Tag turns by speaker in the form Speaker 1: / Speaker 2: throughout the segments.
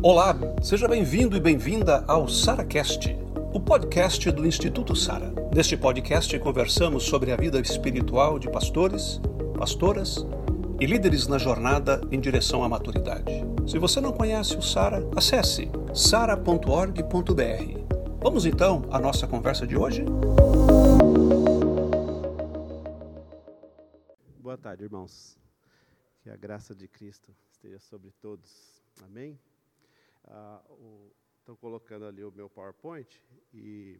Speaker 1: Olá, seja bem-vindo e bem-vinda ao SaraCast, o podcast do Instituto Sara. Neste podcast conversamos sobre a vida espiritual de pastores, pastoras e líderes na jornada em direção à maturidade. Se você não conhece o Sara, acesse sara.org.br. Vamos então à nossa conversa de hoje?
Speaker 2: Boa tarde, irmãos. Que a graça de Cristo esteja sobre todos. Amém? Estou ah, colocando ali o meu PowerPoint e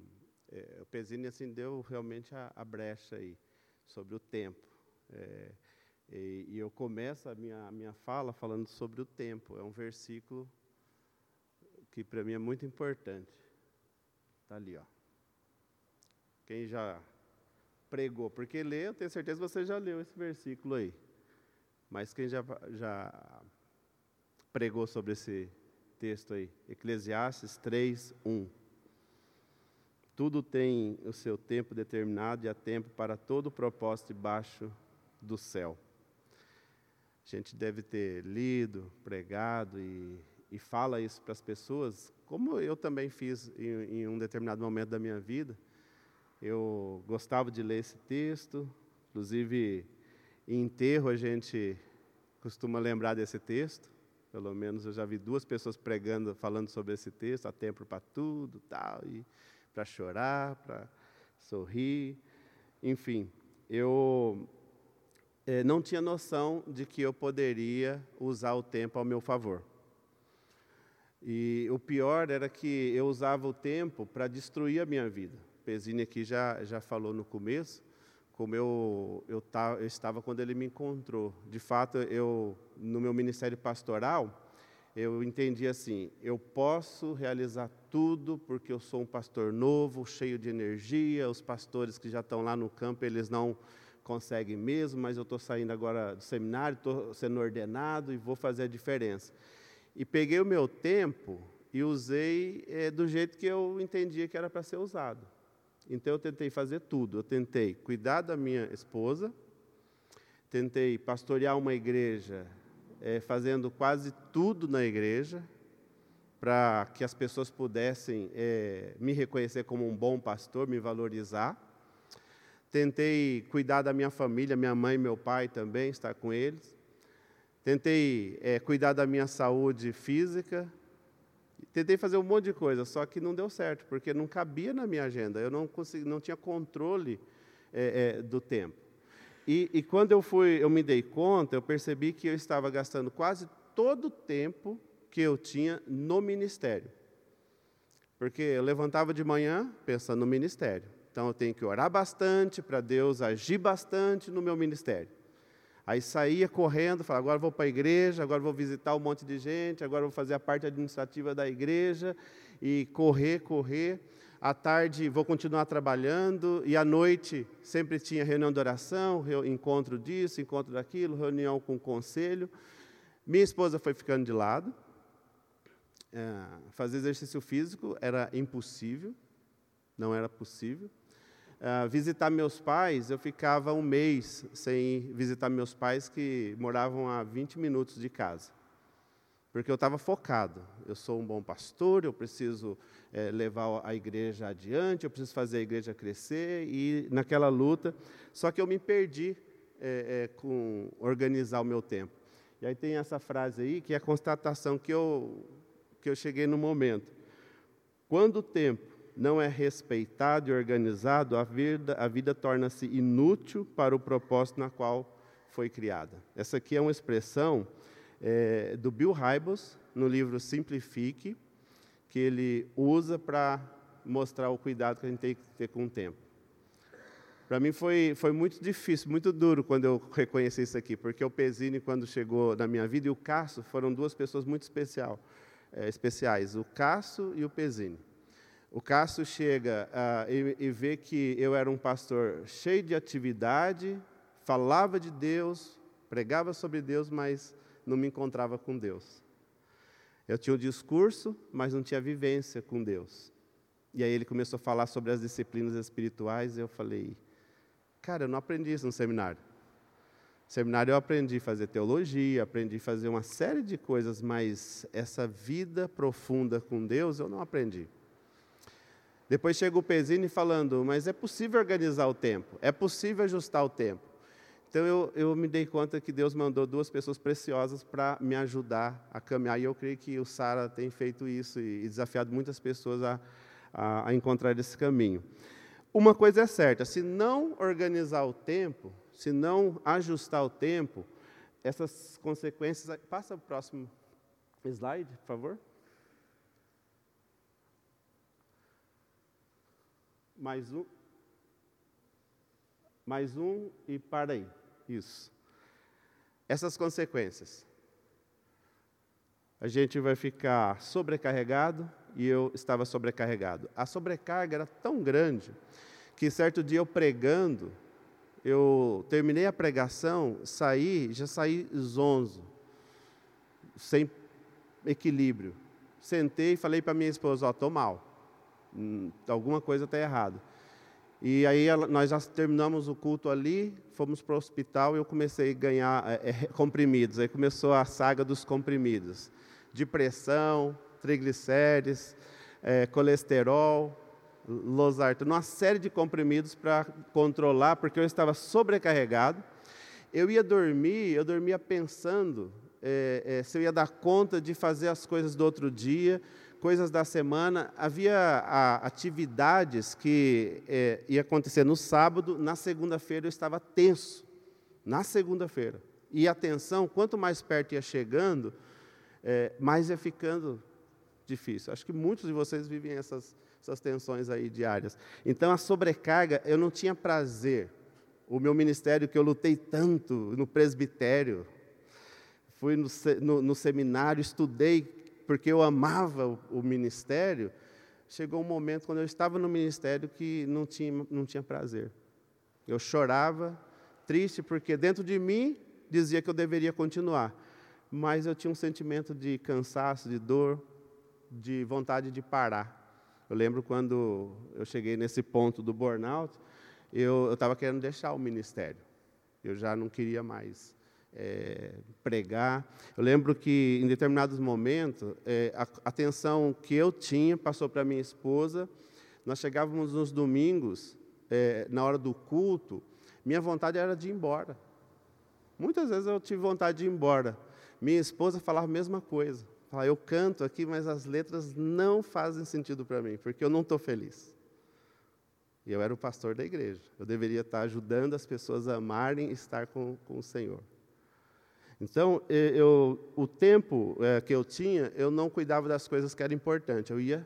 Speaker 2: é, o Pesini assim deu realmente a, a, brecha aí sobre o tempo. É, e, e, eu começo a minha, a minha fala falando sobre o tempo. É um versículo que para mim é muito importante. Está ali, ó. Quem já pregou, porque lê, eu tenho certeza que você já leu esse versículo aí. Mas quem já, já pregou sobre esse texto aí, Eclesiastes 3, 1. Tudo tem o seu tempo determinado e há tempo para todo propósito debaixo do céu. A gente deve ter lido, pregado e, e fala isso para as pessoas, como eu também fiz em, em um determinado momento da minha vida. Eu gostava de ler esse texto, inclusive em enterro a gente costuma lembrar desse texto. Pelo menos eu já vi duas pessoas pregando, falando sobre esse texto, há tempo para tudo, tal, e para chorar, para sorrir, enfim. Eu é, não tinha noção de que eu poderia usar o tempo ao meu favor. E o pior era que eu usava o tempo para destruir a minha vida. Pesini aqui já, já falou no começo, como eu, eu, eu estava quando ele me encontrou. De fato, eu no meu ministério pastoral, eu entendi assim: eu posso realizar tudo porque eu sou um pastor novo, cheio de energia. Os pastores que já estão lá no campo, eles não conseguem mesmo, mas eu estou saindo agora do seminário, estou sendo ordenado e vou fazer a diferença. E peguei o meu tempo e usei é, do jeito que eu entendia que era para ser usado. Então eu tentei fazer tudo. Eu tentei cuidar da minha esposa, tentei pastorear uma igreja, é, fazendo quase tudo na igreja, para que as pessoas pudessem é, me reconhecer como um bom pastor, me valorizar. Tentei cuidar da minha família, minha mãe e meu pai também, estar com eles. Tentei é, cuidar da minha saúde física, Tentei fazer um monte de coisa, só que não deu certo, porque não cabia na minha agenda, eu não, consegui, não tinha controle é, é, do tempo. E, e, quando eu fui, eu me dei conta, eu percebi que eu estava gastando quase todo o tempo que eu tinha no ministério. Porque eu levantava de manhã pensando no ministério. Então eu tenho que orar bastante para Deus agir bastante no meu ministério. Aí saía correndo, falava, agora vou para a igreja, agora vou visitar um monte de gente, agora vou fazer a parte administrativa da igreja, e correr, correr. À tarde vou continuar trabalhando, e à noite sempre tinha reunião de oração, encontro disso, encontro daquilo, reunião com o conselho. Minha esposa foi ficando de lado. É, fazer exercício físico era impossível, não era possível. Uh, visitar meus pais, eu ficava um mês sem visitar meus pais que moravam a 20 minutos de casa. Porque eu estava focado. Eu sou um bom pastor, eu preciso é, levar a igreja adiante, eu preciso fazer a igreja crescer e naquela luta. Só que eu me perdi é, é, com organizar o meu tempo. E aí tem essa frase aí que é a constatação que eu, que eu cheguei no momento. Quando o tempo não é respeitado e organizado, a vida, a vida torna-se inútil para o propósito na qual foi criada. Essa aqui é uma expressão é, do Bill Hybels, no livro Simplifique, que ele usa para mostrar o cuidado que a gente tem que ter com o tempo. Para mim foi, foi muito difícil, muito duro quando eu reconheci isso aqui, porque o Pesini, quando chegou na minha vida, e o Cássio foram duas pessoas muito especial, é, especiais, o Cássio e o Pesini. O Cássio chega uh, e, e vê que eu era um pastor cheio de atividade, falava de Deus, pregava sobre Deus, mas não me encontrava com Deus. Eu tinha o um discurso, mas não tinha vivência com Deus. E aí ele começou a falar sobre as disciplinas espirituais, e eu falei, cara, eu não aprendi isso no seminário. Seminário eu aprendi a fazer teologia, aprendi a fazer uma série de coisas, mas essa vida profunda com Deus eu não aprendi. Depois chega o Pesini falando, mas é possível organizar o tempo, é possível ajustar o tempo. Então eu, eu me dei conta que Deus mandou duas pessoas preciosas para me ajudar a caminhar, e eu creio que o Sara tem feito isso e, desafiado muitas pessoas a, a, a encontrar esse caminho. Uma coisa é certa: se não organizar o tempo, se não ajustar o tempo, essas consequências. Passa o próximo slide, por favor. Mais um. Mais um e para aí. Isso. Essas consequências. A gente vai ficar sobrecarregado e eu estava sobrecarregado. A sobrecarga era tão grande que certo dia eu pregando, eu terminei a pregação, saí, já saí zonzo, sem equilíbrio. Sentei e falei para minha esposa, ó, oh, estou mal, alguma coisa está errada. E aí nós já terminamos o culto ali, fomos para o hospital e eu comecei a ganhar é, é, comprimidos. Aí começou a saga dos comprimidos. Depressão, triglicérides, é, colesterol, losartano, uma série de comprimidos para controlar, porque eu estava sobrecarregado. Eu ia dormir, eu dormia pensando é, é, se eu ia dar conta de fazer as coisas do outro dia, coisas da semana. Havia a, atividades que é, ia acontecer no sábado, na segunda-feira eu estava tenso. Na segunda-feira. E a tensão, quanto mais perto ia chegando, é, mais ia ficando difícil. Acho que muitos de vocês vivem essas essas tensões aí diárias. Então, a sobrecarga, eu não tinha prazer. O meu ministério, que eu lutei tanto no presbitério, fui no, no, no seminário, estudei, porque eu amava o, o, ministério. Chegou um momento, quando eu estava no ministério, que não tinha, não tinha prazer. Eu chorava, triste, porque dentro de mim dizia que eu deveria continuar. Mas eu tinha um sentimento de cansaço, de dor, de vontade de parar. Eu lembro quando eu cheguei nesse ponto do burnout, eu estava querendo deixar o ministério. Eu já não queria mais é, pregar. Eu lembro que, em determinados momentos, é, a atenção que eu tinha passou para minha esposa. Nós chegávamos nos domingos, é, na hora do culto, minha vontade era de ir embora. Muitas vezes eu tive vontade de ir embora. Minha esposa falava a mesma coisa. Falar, eu canto aqui, mas as letras não fazem sentido para mim, porque eu não estou feliz. E eu era o pastor da igreja. Eu deveria estar ajudando as pessoas a amarem e estar com, com o Senhor. Então, eu, o tempo é, que eu tinha, eu não cuidava das coisas que eram importantes. Eu ia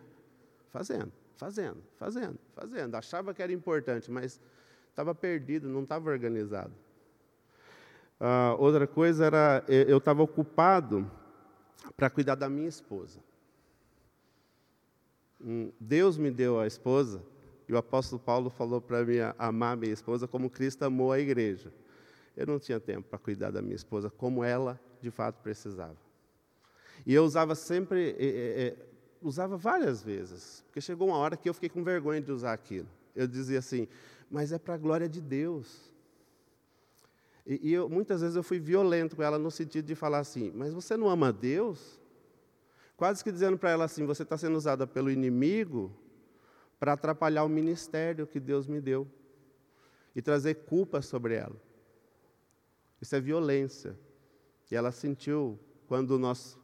Speaker 2: fazendo, fazendo, fazendo, fazendo. Achava que era importante, mas estava perdido, não estava organizado. Ah, outra coisa era, eu estava ocupado para cuidar da minha esposa. Hum, Deus me deu a esposa, e o apóstolo Paulo falou para mim amar minha esposa como Cristo amou a igreja. Eu não tinha tempo para cuidar da minha esposa como ela de fato precisava. E eu usava sempre, é, é, usava várias vezes, porque chegou uma hora que eu fiquei com vergonha de usar aquilo. Eu dizia assim, mas é para a glória de Deus. E, e eu, muitas vezes eu fui violento com ela no sentido de falar assim: Mas você não ama Deus? Quase que dizendo para ela assim: Você está sendo usada pelo inimigo para atrapalhar o ministério que Deus me deu e trazer culpa sobre ela. Isso é violência. E ela sentiu, quando nós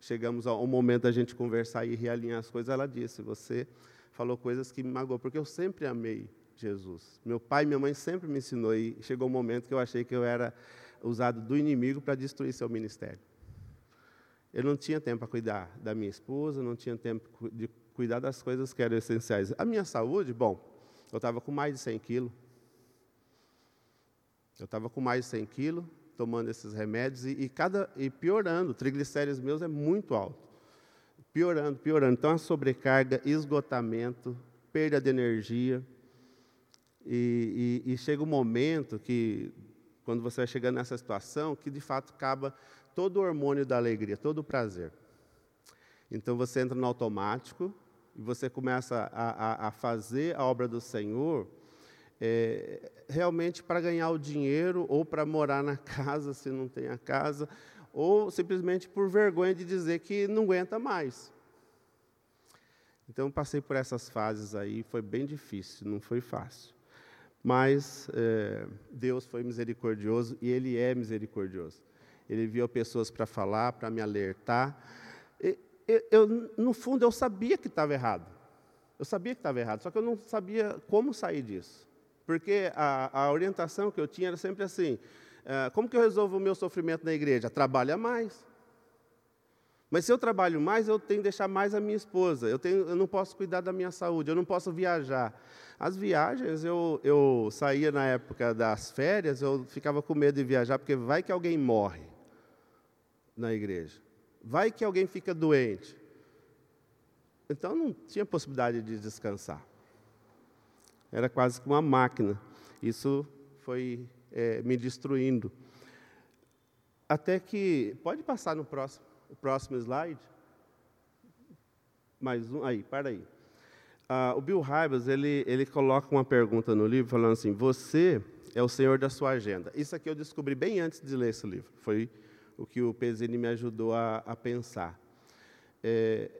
Speaker 2: chegamos ao momento da gente conversar e realinhar as coisas, ela disse: Você falou coisas que me magoou, porque eu sempre amei Jesus. Meu pai e minha mãe sempre me ensinou e chegou um momento que eu achei que eu era usado do inimigo para destruir seu ministério. Eu não tinha tempo para cuidar da minha esposa, não tinha tempo de cuidar das coisas que eram essenciais. A minha saúde, bom, eu estava com mais de 100 quilos. Eu estava com mais de 100 quilos, tomando esses remédios e, e, cada, e piorando. O triglicéridos meus é muito alto. Piorando, piorando. Então, a sobrecarga, esgotamento, perda de energia. E, e, e, chega um momento que, quando você vai chegando nessa situação, que de fato acaba todo o hormônio da alegria, todo o prazer. Então você entra no automático e você começa a, a, a fazer a obra do Senhor é, realmente para ganhar o dinheiro ou para morar na casa, se não tem a casa, ou simplesmente por vergonha de dizer que não aguenta mais. Então, passei por essas fases aí, foi bem difícil, não foi fácil. Mas é, Deus foi misericordioso e Ele é misericordioso. Ele enviou pessoas para falar, para me alertar. E, eu, no fundo, eu sabia que estava errado. Eu sabia que estava errado, só que eu não sabia como sair disso. Porque a, a orientação que eu tinha era sempre assim: é, como que eu resolvo o meu sofrimento na igreja? Trabalha mais. Mas se eu trabalho mais, eu tenho que deixar mais a minha esposa. Eu, tenho, eu não posso cuidar da minha saúde, eu não posso viajar. As viagens, eu, eu saía na época das férias, eu ficava com medo de viajar, porque vai que alguém morre na igreja. Vai que alguém fica doente. Então não tinha possibilidade de descansar. Era quase que uma máquina. Isso foi é, me destruindo. Até que. Pode passar no próximo próximo slide. Mais um, aí, para aí. Ah, o Bill Hybels, ele, ele coloca uma pergunta no livro falando assim, você é o senhor da sua agenda. Isso aqui eu descobri bem antes de ler esse livro. Foi o que o Pezini me ajudou a, a pensar. É,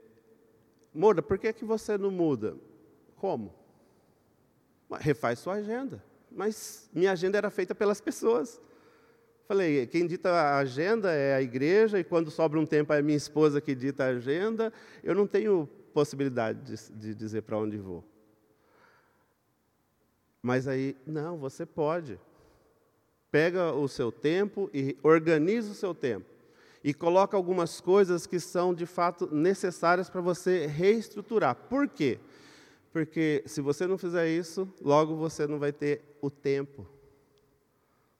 Speaker 2: Moura, por que, que você não muda? Como? Refaz sua agenda. Mas minha agenda era feita pelas pessoas. Falei, quem dita a agenda é a igreja, e quando sobra um tempo é minha esposa que dita a agenda, eu não tenho possibilidade de, de dizer para onde vou. Mas aí, não, você pode. Pega o seu tempo e organiza o seu tempo. E coloca algumas coisas que são de fato necessárias para você reestruturar. Por quê? Porque se você não fizer isso, logo você não vai ter o tempo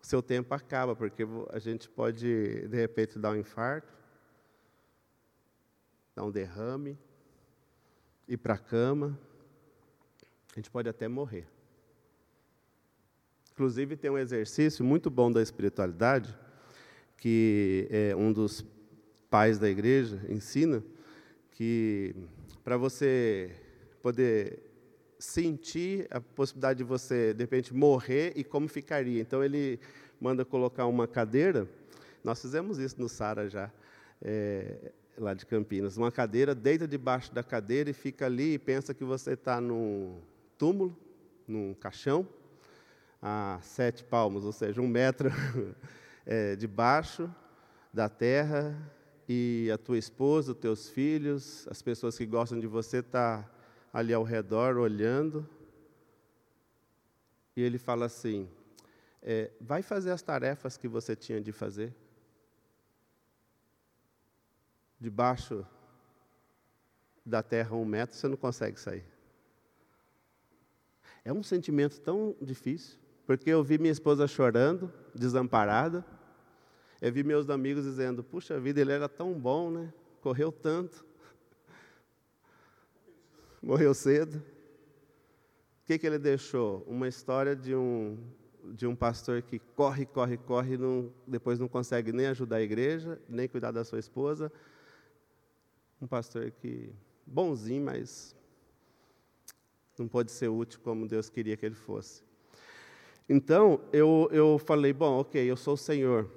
Speaker 2: seu tempo acaba, porque a gente pode, de repente, dar um infarto, dar um derrame, ir para a cama, a gente pode até morrer. Inclusive, tem um exercício muito bom da espiritualidade, que é um dos pais da igreja ensina, que para você poder sentir a possibilidade de você, de repente, morrer e como ficaria. Então, ele manda colocar uma cadeira. Nós fizemos isso no Sara já, é, lá de Campinas. Uma cadeira, deita debaixo da cadeira e fica ali e pensa que você está num túmulo, num caixão, a sete palmos, ou seja, um metro é, debaixo da terra, e a tua esposa, os teus filhos, as pessoas que gostam de você, estão tá ali ao redor olhando. E ele fala assim: é, vai fazer as tarefas que você tinha de fazer. Debaixo da terra um metro, você não consegue sair. É um sentimento tão difícil, porque eu vi minha esposa chorando, desamparada. Eu vi meus amigos dizendo: Puxa vida, ele era tão bom, né? Correu tanto. Morreu cedo. O que, que ele deixou? Uma história de um de um pastor que corre, corre, corre, e não, depois não consegue nem ajudar a igreja, nem cuidar da sua esposa. Um pastor que, bonzinho, mas não pode ser útil como Deus queria que ele fosse. Então, eu, eu falei: bom, ok, eu sou o Senhor,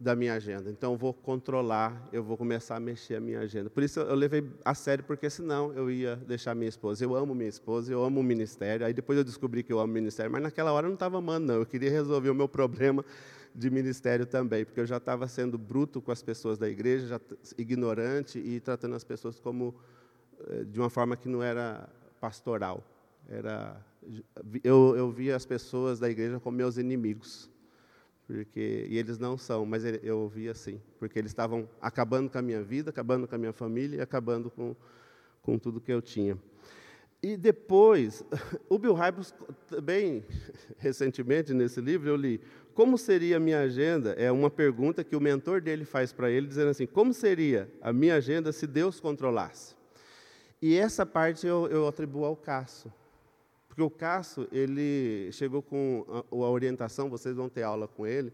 Speaker 2: da minha agenda. Então, eu vou controlar, eu vou começar a mexer a minha agenda. Por isso, eu levei a sério, porque senão eu ia deixar minha esposa. Eu amo minha esposa, eu amo o ministério. Aí depois eu descobri que eu amo o ministério, mas naquela hora eu não estava amando, não. Eu queria resolver o meu problema de ministério também, porque eu já estava sendo bruto com as pessoas da igreja, já ignorante e tratando as pessoas como eh, de uma forma que não era pastoral. Era, eu, eu via as pessoas da igreja como meus inimigos porque e eles não são, mas eu ouvi assim, porque eles estavam acabando com a minha vida, acabando com a minha família e acabando com, com tudo que eu tinha. E depois, o Bill Hybels, bem recentemente nesse livro, eu li como seria a minha agenda, é uma pergunta que o mentor dele faz para ele, dizendo assim, como seria a minha agenda se Deus controlasse? E essa parte eu, eu atribuo ao Casso. Porque o Cássio, ele chegou com a, orientação, vocês vão ter aula com ele,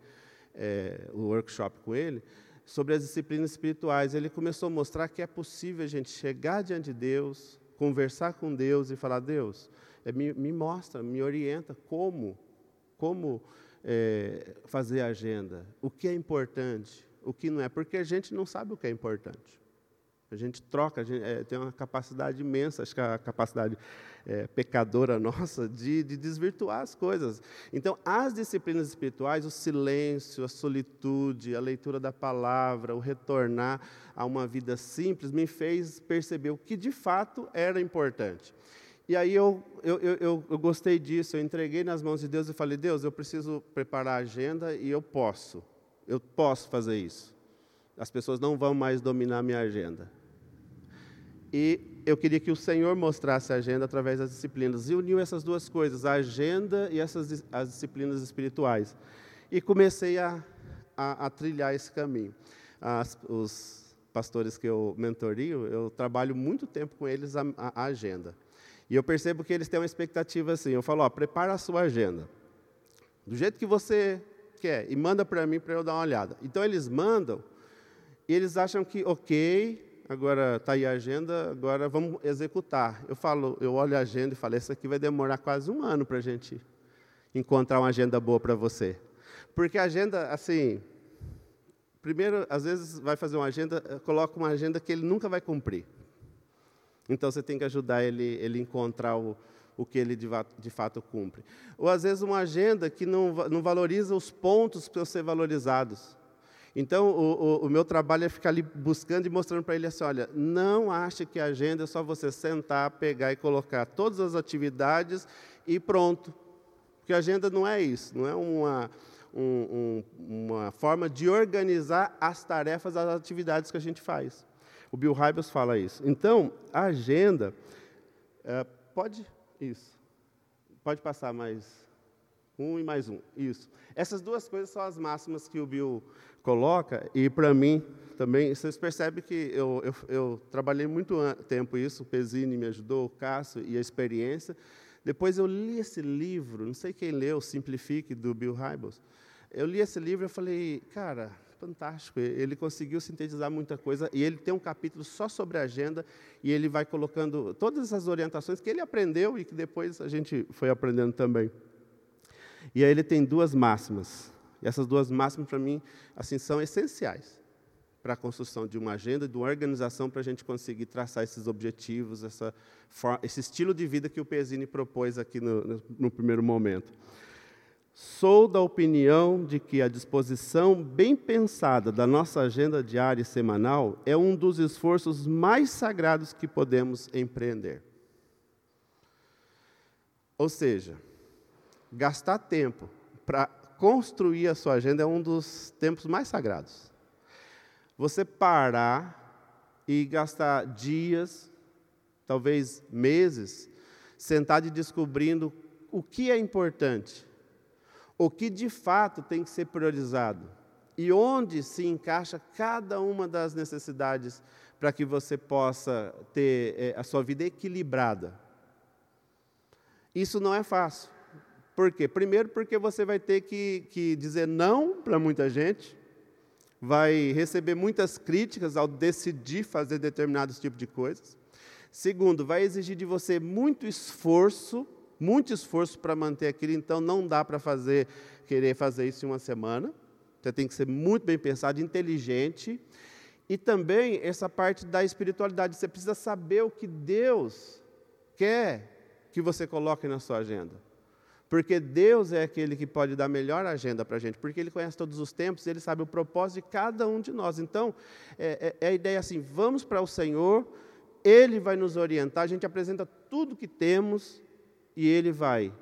Speaker 2: é, o workshop com ele, sobre as disciplinas espirituais. Ele começou a mostrar que é possível a gente chegar diante de Deus, conversar com Deus e falar: Deus, é, me, me, mostra, me orienta como, como é, fazer a agenda, o que é importante, o que não é, porque a gente não sabe o que é importante. A gente troca, a gente, é, tem uma capacidade imensa, acho que a capacidade é, pecadora nossa de, de, desvirtuar as coisas. Então, as disciplinas espirituais, o silêncio, a solitude, a leitura da palavra, o retornar a uma vida simples, me fez perceber o que de fato era importante. E aí eu, eu, eu, eu gostei disso, eu entreguei nas mãos de Deus e falei: Deus, eu preciso preparar a agenda e eu posso, eu posso fazer isso. As pessoas não vão mais dominar a minha agenda. E eu queria que o Senhor mostrasse a agenda através das disciplinas. E uniu essas duas coisas, a agenda e essas, as disciplinas espirituais. E comecei a, a, a trilhar esse caminho. As, os pastores que eu mentorio, eu trabalho muito tempo com eles a, a, agenda. E eu percebo que eles têm uma expectativa assim. Eu falo, ó, prepara a sua agenda. Do jeito que você quer. E manda para mim para eu dar uma olhada. Então eles mandam e eles acham que, ok, agora está aí a agenda, agora vamos executar. Eu falo, eu olho a agenda e falo, isso aqui vai demorar quase um ano para a gente encontrar uma agenda boa para você. Porque a agenda, assim, primeiro, às vezes vai fazer uma agenda, coloca uma agenda que ele nunca vai cumprir. Então você tem que ajudar ele, ele encontrar o, o que ele de, de, fato cumpre. Ou às vezes uma agenda que não, não valoriza os pontos para ser valorizados. Então, o, o, o, meu trabalho é ficar ali buscando e mostrando para ele assim: olha, não ache que a agenda é só você sentar, pegar e colocar todas as atividades e pronto. Porque a agenda não é isso, não é uma, um, um, uma forma de organizar as tarefas, as atividades que a gente faz. O Bill Hybels fala isso. Então, a agenda, é, pode, isso, pode passar mais um e mais um, isso. Essas duas coisas são as máximas que o Bill coloca, e para mim também, vocês percebem que eu, eu, eu trabalhei muito tempo isso, o Pesini me ajudou, o Cássio e a experiência. Depois eu li esse livro, não sei quem leu, Simplifique, do Bill Hybels. Eu li esse livro e falei, cara, fantástico. Ele conseguiu sintetizar muita coisa e ele tem um capítulo só sobre a agenda e ele vai colocando todas essas orientações que ele aprendeu e que depois a gente foi aprendendo também. E aí ele tem duas máximas. E essas duas máximas, para mim, assim, são essenciais para a construção de uma agenda, de uma organização para a gente conseguir traçar esses objetivos, essa, esse estilo de vida que o Pesini propôs aqui no, no primeiro momento. Sou da opinião de que a disposição bem pensada da nossa agenda diária e semanal é um dos esforços mais sagrados que podemos empreender. Ou seja, gastar tempo para construir a sua agenda é um dos tempos mais sagrados. Você parar e gastar dias, talvez meses, sentado e descobrindo o que é importante, o que de fato tem que ser priorizado e onde se encaixa cada uma das necessidades para que você possa ter é, a sua vida equilibrada. Isso não é fácil. Por quê? Primeiro, porque você vai ter que, que dizer não para muita gente, vai receber muitas críticas ao decidir fazer determinados tipos de coisas. Segundo, vai exigir de você muito esforço, muito esforço para manter aquilo, então não dá para fazer, querer fazer isso em uma semana. Você tem que ser muito bem pensado, inteligente. E também essa parte da espiritualidade, você precisa saber o que Deus quer que você coloque na sua agenda. Porque Deus é aquele que pode dar melhor agenda para a gente, porque Ele conhece todos os tempos, Ele sabe o propósito de cada um de nós. Então, é, é, é a ideia assim: vamos para o Senhor, Ele vai nos orientar, a gente apresenta tudo que temos e Ele vai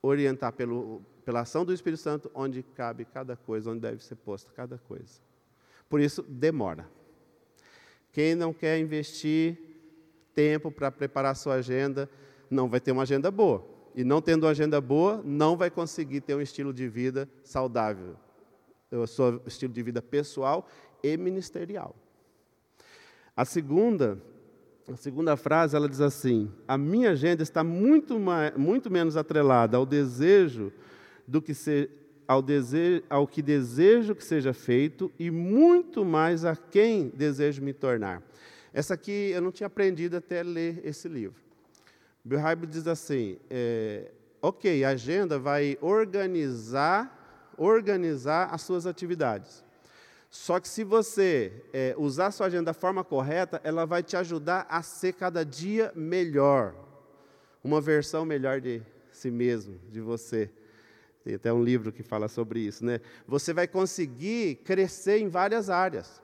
Speaker 2: orientar pelo, pela ação do Espírito Santo onde cabe cada coisa, onde deve ser posta cada coisa. Por isso, demora. Quem não quer investir tempo para preparar sua agenda, não vai ter uma agenda boa. E não tendo uma agenda boa, não vai conseguir ter um estilo de vida saudável. O seu estilo de vida pessoal e ministerial. A segunda, a segunda frase, ela diz assim: a minha agenda está muito, mais, muito menos atrelada ao desejo do que ao, desejo, ao que desejo que seja feito e muito mais a quem desejo me tornar. Essa aqui eu não tinha aprendido até ler esse livro. Hybels diz assim: é, ok, a agenda vai organizar, organizar as suas atividades. Só que se você é, usar a sua agenda da forma correta, ela vai te ajudar a ser cada dia melhor. Uma versão melhor de si mesmo, de você. Tem até um livro que fala sobre isso, né? Você vai conseguir crescer em várias áreas.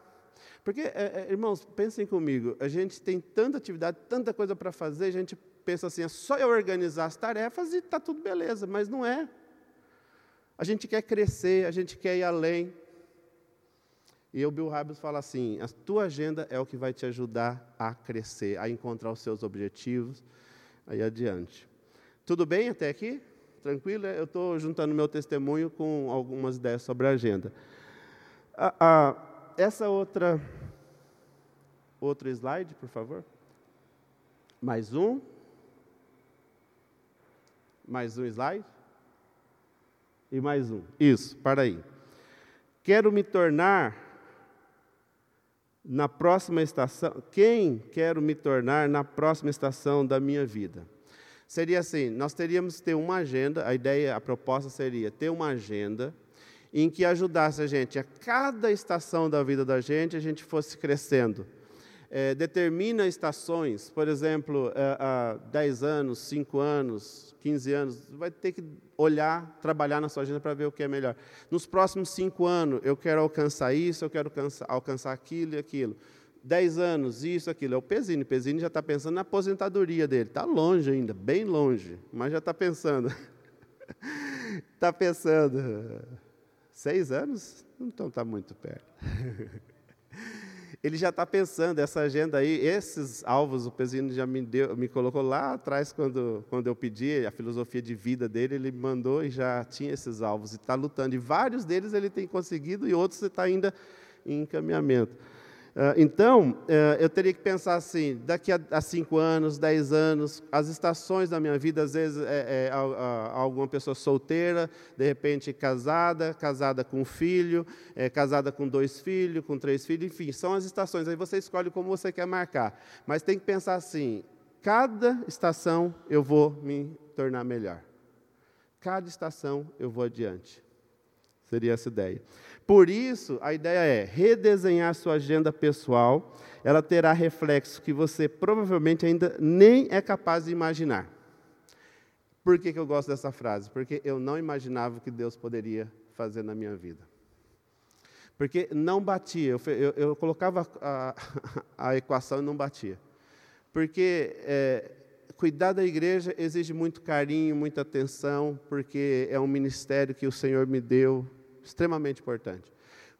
Speaker 2: Porque, é, é, irmãos, pensem comigo, a gente tem tanta atividade, tanta coisa para fazer, a gente pensa assim, é só eu organizar as tarefas e está tudo beleza, mas não é. A gente quer crescer, a gente quer ir além. E o Bill Hybels fala assim: a tua agenda é o que vai te ajudar a crescer, a encontrar os seus objetivos, aí adiante. Tudo bem até aqui? Tranquilo? Eu estou juntando meu testemunho com algumas ideias sobre a agenda. Ah, ah, essa outra, outro slide, por favor. Mais um. Mais um slide. E mais um. Isso, para aí. Quero me tornar na próxima estação. Quem quero me tornar na próxima estação da minha vida? Seria assim: nós teríamos que ter uma agenda, a ideia, a proposta seria ter uma agenda em que ajudasse a gente, a cada estação da vida da gente, a gente fosse crescendo é, determina estações, por exemplo, é, há 10 anos, 5 anos, 15 anos, vai ter que olhar, trabalhar na sua agenda para ver o que é melhor. Nos próximos 5 anos, eu quero alcançar isso, eu quero alcançar, alcançar aquilo e aquilo. 10 anos, isso, aquilo. É o Pesini. Pesini já está pensando na aposentadoria dele. Está longe ainda, bem longe, mas já está pensando. Está pensando. Seis anos? Então está muito perto. ele já está pensando, essa agenda aí, esses alvos, o Pezino já me, deu, me colocou lá atrás, quando, quando eu pedi a filosofia de vida dele, ele mandou e já tinha esses alvos, e está lutando. E vários deles ele tem conseguido, e outros está ainda em encaminhamento. Ah, então, uh, eu teria que pensar assim: daqui a, cinco anos, dez anos, as estações da minha vida, às vezes é, é alguma pessoa solteira, de repente casada, casada com um filho, é, casada com dois filhos, com três filhos, enfim, são as estações. Aí você escolhe como você quer marcar. Mas tem que pensar assim: cada estação eu vou me tornar melhor. Cada estação eu vou adiante. Seria essa ideia. Por isso, a ideia é redesenhar sua agenda pessoal. Ela terá reflexos que você provavelmente ainda nem é capaz de imaginar. Por que, que eu gosto dessa frase? Porque eu não imaginava o que Deus poderia fazer na minha vida. Porque não batia, eu, eu, eu colocava a, a, equação e não batia. Porque é, cuidar da igreja exige muito carinho, muita atenção, porque é um ministério que o Senhor me deu, extremamente importante.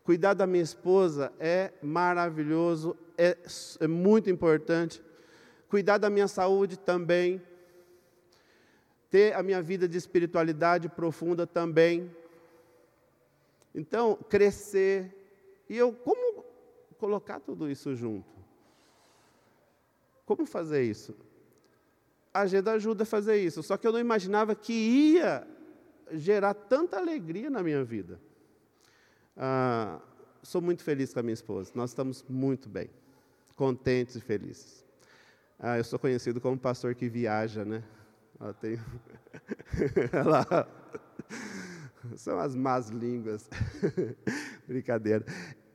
Speaker 2: Cuidar da minha esposa é maravilhoso, é, é muito importante. Cuidar da minha saúde também. Ter a minha vida de espiritualidade profunda também. Então, crescer. E eu, como colocar tudo isso junto? Como fazer isso? A agenda ajuda a fazer isso, só que eu não imaginava que ia gerar tanta alegria na minha vida. Ah, sou muito feliz com a minha esposa. Nós estamos muito bem, contentes e felizes. Ah, eu sou conhecido como pastor que viaja, né? Ela tem... Ela... São as más línguas. Brincadeira.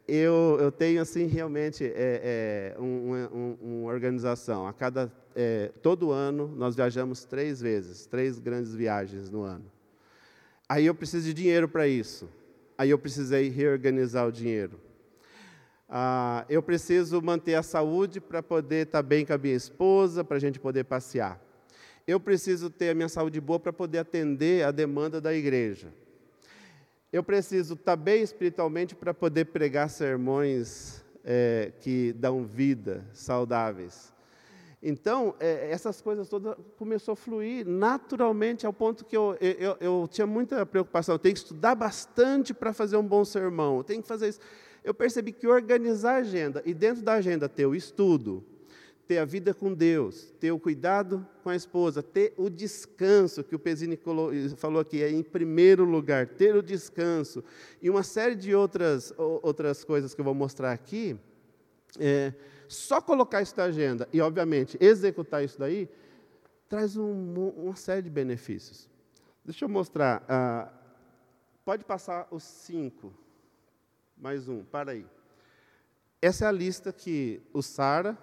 Speaker 2: Eu, eu tenho, assim, realmente é, é, uma um, um organização. A cada, é, todo ano, nós viajamos três vezes, três grandes viagens no ano. Aí eu preciso de dinheiro para isso. Aí eu precisei reorganizar o dinheiro. Ah, eu preciso manter a saúde para poder estar tá bem com a minha esposa, para a gente poder passear. Eu preciso ter a minha saúde boa para poder atender a demanda da igreja. Eu preciso estar tá bem espiritualmente para poder pregar sermões é, que dão vida, saudáveis. Então, é, essas coisas todas começou a fluir naturalmente, ao ponto que eu, eu, eu tinha muita preocupação. Eu tenho que estudar bastante para fazer um bom sermão. Eu tenho que fazer isso. Eu percebi que organizar a agenda, e dentro da agenda ter o estudo, ter a vida com Deus, ter o cuidado com a esposa, ter o descanso, que o Pesini falou aqui, é em primeiro lugar, ter o descanso, e uma série de outras, outras coisas que eu vou mostrar aqui, é, só colocar isso na agenda e, obviamente, executar isso daí, traz um, uma série de benefícios. Deixa eu mostrar. Ah, pode passar os cinco. Mais um, para aí. Essa é a lista que o Sara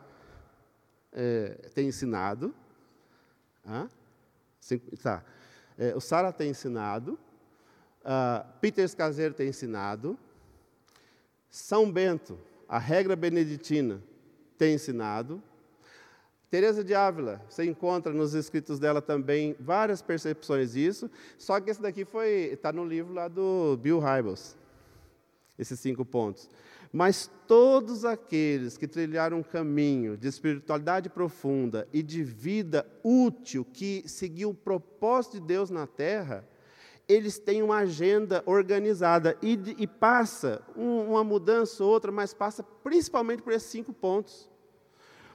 Speaker 2: é, tem ensinado. Ah, cinco, tá. É, o Sara tem ensinado. Uh, Peter Caseiro tem ensinado. São Bento, a regra beneditina, tem ensinado. Teresa de Ávila, você encontra nos escritos dela também várias percepções disso, só que esse daqui foi está no livro lá do Bill Hybels, esses cinco pontos. Mas todos aqueles que trilharam um caminho de espiritualidade profunda e de vida útil, que seguiu o propósito de Deus na terra, eles têm uma agenda organizada e, e passa um, uma mudança ou outra, mas passa principalmente por esses cinco pontos.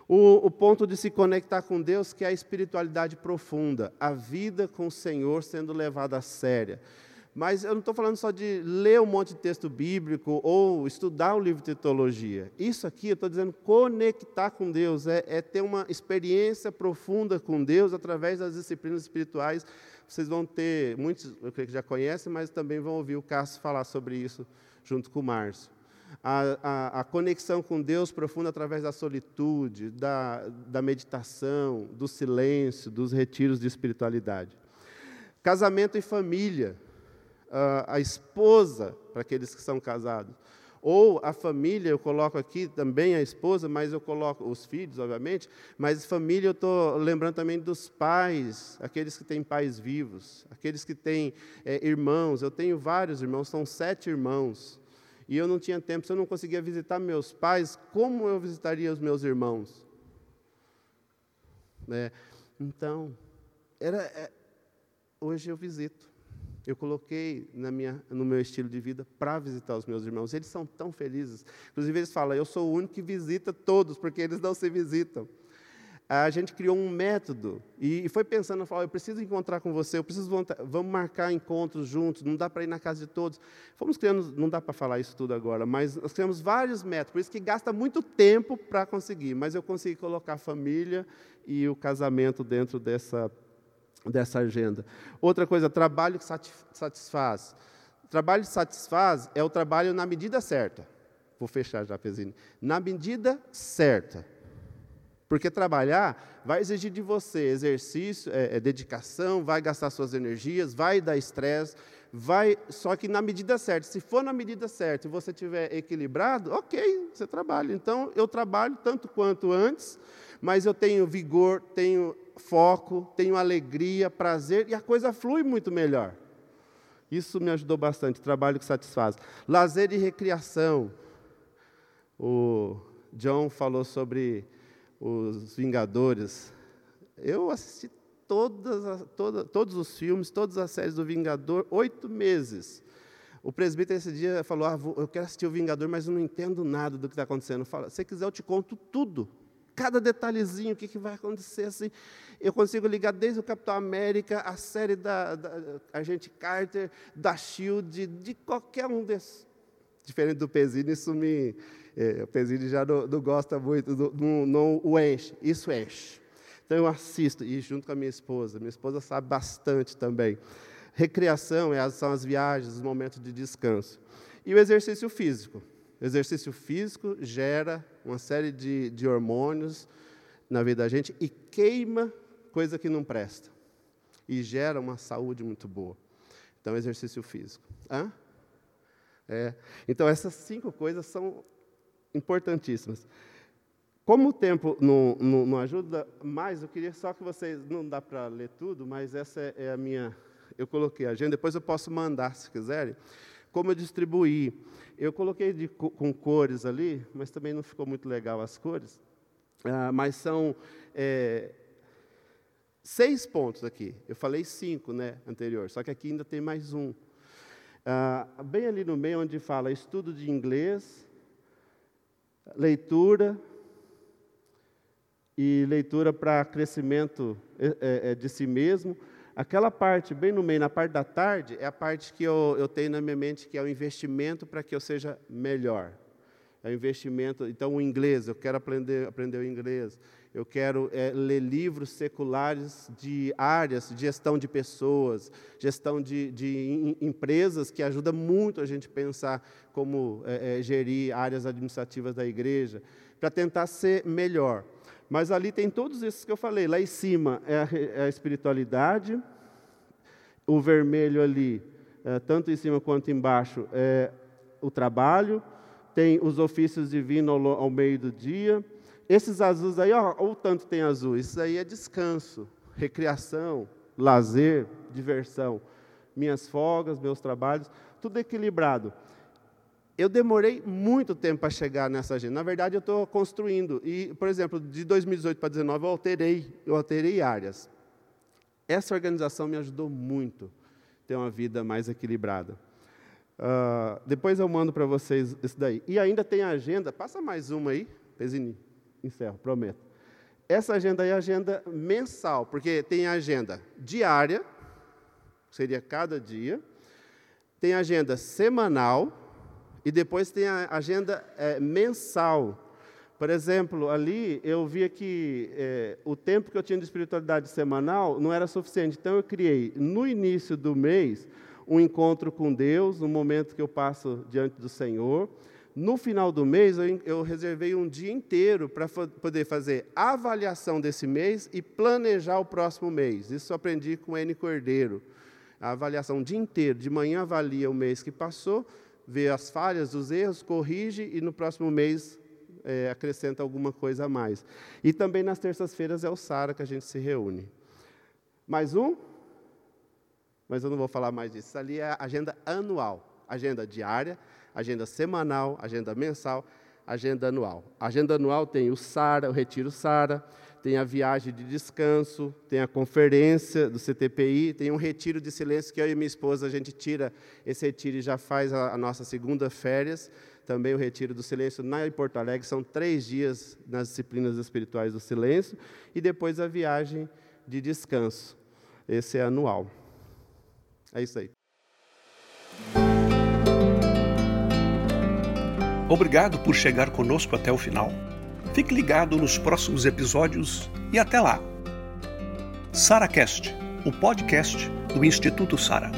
Speaker 2: O, o, ponto de se conectar com Deus, que é a espiritualidade profunda, a vida com o Senhor sendo levada a séria. Mas eu não estou falando só de ler um monte de texto bíblico ou estudar um livro de teologia. Isso aqui, eu estou dizendo, conectar com Deus, é, é, ter uma experiência profunda com Deus através das disciplinas espirituais. Vocês vão ter, muitos eu creio que já conhecem, mas também vão ouvir o Cássio falar sobre isso junto com o Márcio a, a, a, conexão com Deus profunda através da solitude, da, da meditação, do silêncio, dos retiros de espiritualidade. Casamento e família. A, esposa, para aqueles que são casados. Ou a família, eu coloco aqui também a esposa, mas eu coloco os filhos, obviamente, mas família eu estou lembrando também dos pais, aqueles que têm pais vivos, aqueles que têm é, irmãos. Eu tenho vários irmãos, são sete irmãos e eu não tinha tempo, se eu não conseguia visitar meus pais, como eu visitaria os meus irmãos? É, então, era, é, hoje eu visito. Eu coloquei na minha, no meu estilo de vida para visitar os meus irmãos. Eles são tão felizes. Inclusive, eles falam: eu sou o único que visita todos, porque eles não se visitam a gente criou um método e foi pensando, falou, eu preciso encontrar com você, eu preciso vamos marcar encontros juntos, não dá para ir na casa de todos. Fomos criando, não dá para falar isso tudo agora, mas nós criamos vários métodos, por isso que gasta muito tempo para conseguir, mas eu consegui colocar a família e o casamento dentro dessa dessa agenda. Outra coisa, trabalho que satisfaz. Trabalho que satisfaz é o trabalho na medida certa. Vou fechar já, Pezine. Na medida certa. Porque trabalhar vai exigir de você exercício, é, é dedicação, vai gastar suas energias, vai dar estresse, vai. Só que na medida certa. Se for na medida certa e você estiver equilibrado, ok, você trabalha. Então eu trabalho tanto quanto antes, mas eu tenho vigor, tenho foco, tenho alegria, prazer e a coisa flui muito melhor. Isso me ajudou bastante. Trabalho que satisfaz. Lazer e recreação. O John falou sobre os Vingadores. Eu assisti todas, toda, todos os filmes, todas as séries do Vingador, oito meses. O presbítero esse dia falou: ah, vou, Eu quero assistir o Vingador, mas eu não entendo nada do que está acontecendo. Fala, se quiser, eu te conto tudo. Cada detalhezinho, o que, que vai acontecer. Assim. Eu consigo ligar desde o Capitão América, a série da, da Agente Carter, da Shield, de qualquer um desses. Diferente do Pezinho, isso me, é, o Pesini já não, não gosta muito, não, não, o enche, isso enche. Então eu assisto, e junto com a minha esposa, minha esposa sabe bastante também. Recreação é, são as viagens, os momentos de descanso. E o exercício físico. Exercício físico gera uma série de, de hormônios na vida da gente e queima coisa que não presta. E gera uma saúde muito boa. Então, exercício físico. Hã? É. Então, essas cinco coisas são importantíssimas. Como o tempo não, não, não, ajuda mais, eu queria só que vocês, não dá para ler tudo, mas essa é, é a minha, eu coloquei a agenda, depois eu posso mandar, se quiserem, como eu distribuí. Eu coloquei de, com cores ali, mas também não ficou muito legal as cores, ah, mas são é, seis pontos aqui. Eu falei cinco, né, anterior, só que aqui ainda tem mais um. Ah, bem ali no meio, onde fala estudo de inglês, leitura e leitura para crescimento é, é, é, de si mesmo. Aquela parte, bem no meio, na parte da tarde, é a parte que eu, eu tenho na minha mente que é o investimento para que eu seja melhor. é um investimento. Então, o inglês, eu quero aprender, aprender o inglês. Eu quero é, ler livros seculares de áreas, de gestão de pessoas, gestão de, de empresas, que ajuda muito a gente pensar como é, é, gerir áreas administrativas da igreja, para tentar ser melhor. Mas ali tem todos esses que eu falei. Lá em cima é a, é a espiritualidade, o vermelho ali, é, tanto em cima quanto embaixo, é o trabalho, tem os ofícios divinos ao, ao meio do dia. Esses azuis aí, ó, o tanto tem azul, isso aí é descanso, recreação, lazer, diversão. Minhas folgas, meus trabalhos, tudo equilibrado. Eu demorei muito tempo para chegar nessa agenda. Na verdade, eu estou construindo. E, por exemplo, de 2018 para 2019, eu alterei, eu alterei áreas. Essa organização me ajudou muito a ter uma vida mais equilibrada. Uh, depois eu mando para vocês isso daí. E ainda tem a agenda, passa mais uma aí, Pesini, encerro, prometo. Essa agenda aí é agenda mensal, porque tem a agenda diária, seria cada dia, tem a agenda semanal, e depois tem a agenda é, mensal. Por exemplo, ali eu via que é, o tempo que eu tinha de espiritualidade semanal não era suficiente. Então eu criei, no início do mês, um encontro com Deus, um momento que eu passo diante do Senhor. No final do mês, eu, eu reservei um dia inteiro para poder fazer avaliação desse mês e planejar o próximo mês. Isso eu aprendi com N Cordeiro. A avaliação um dia inteiro. De manhã avalia o mês que passou, vê as falhas, os erros, corrige e no próximo mês é, acrescenta alguma coisa a mais. E também nas terças-feiras é o Sara que a gente se reúne. Mais um? Mas eu não vou falar mais disso. Isso ali é a agenda anual, agenda diária, agenda semanal, agenda mensal, agenda anual. A agenda anual tem o Sara, o Retiro Sara, tem a viagem de descanso, tem a conferência do CTPI, tem um retiro de silêncio que eu e minha esposa a gente tira esse retiro e já faz a, a nossa segunda férias. Também o retiro do silêncio na em Porto Alegre são três dias nas disciplinas espirituais do silêncio e depois a viagem de descanso. Esse é anual. É isso aí.
Speaker 1: Obrigado por chegar conosco até o final. Fique ligado nos próximos episódios e até lá. SaraCast, o podcast do Instituto Sara.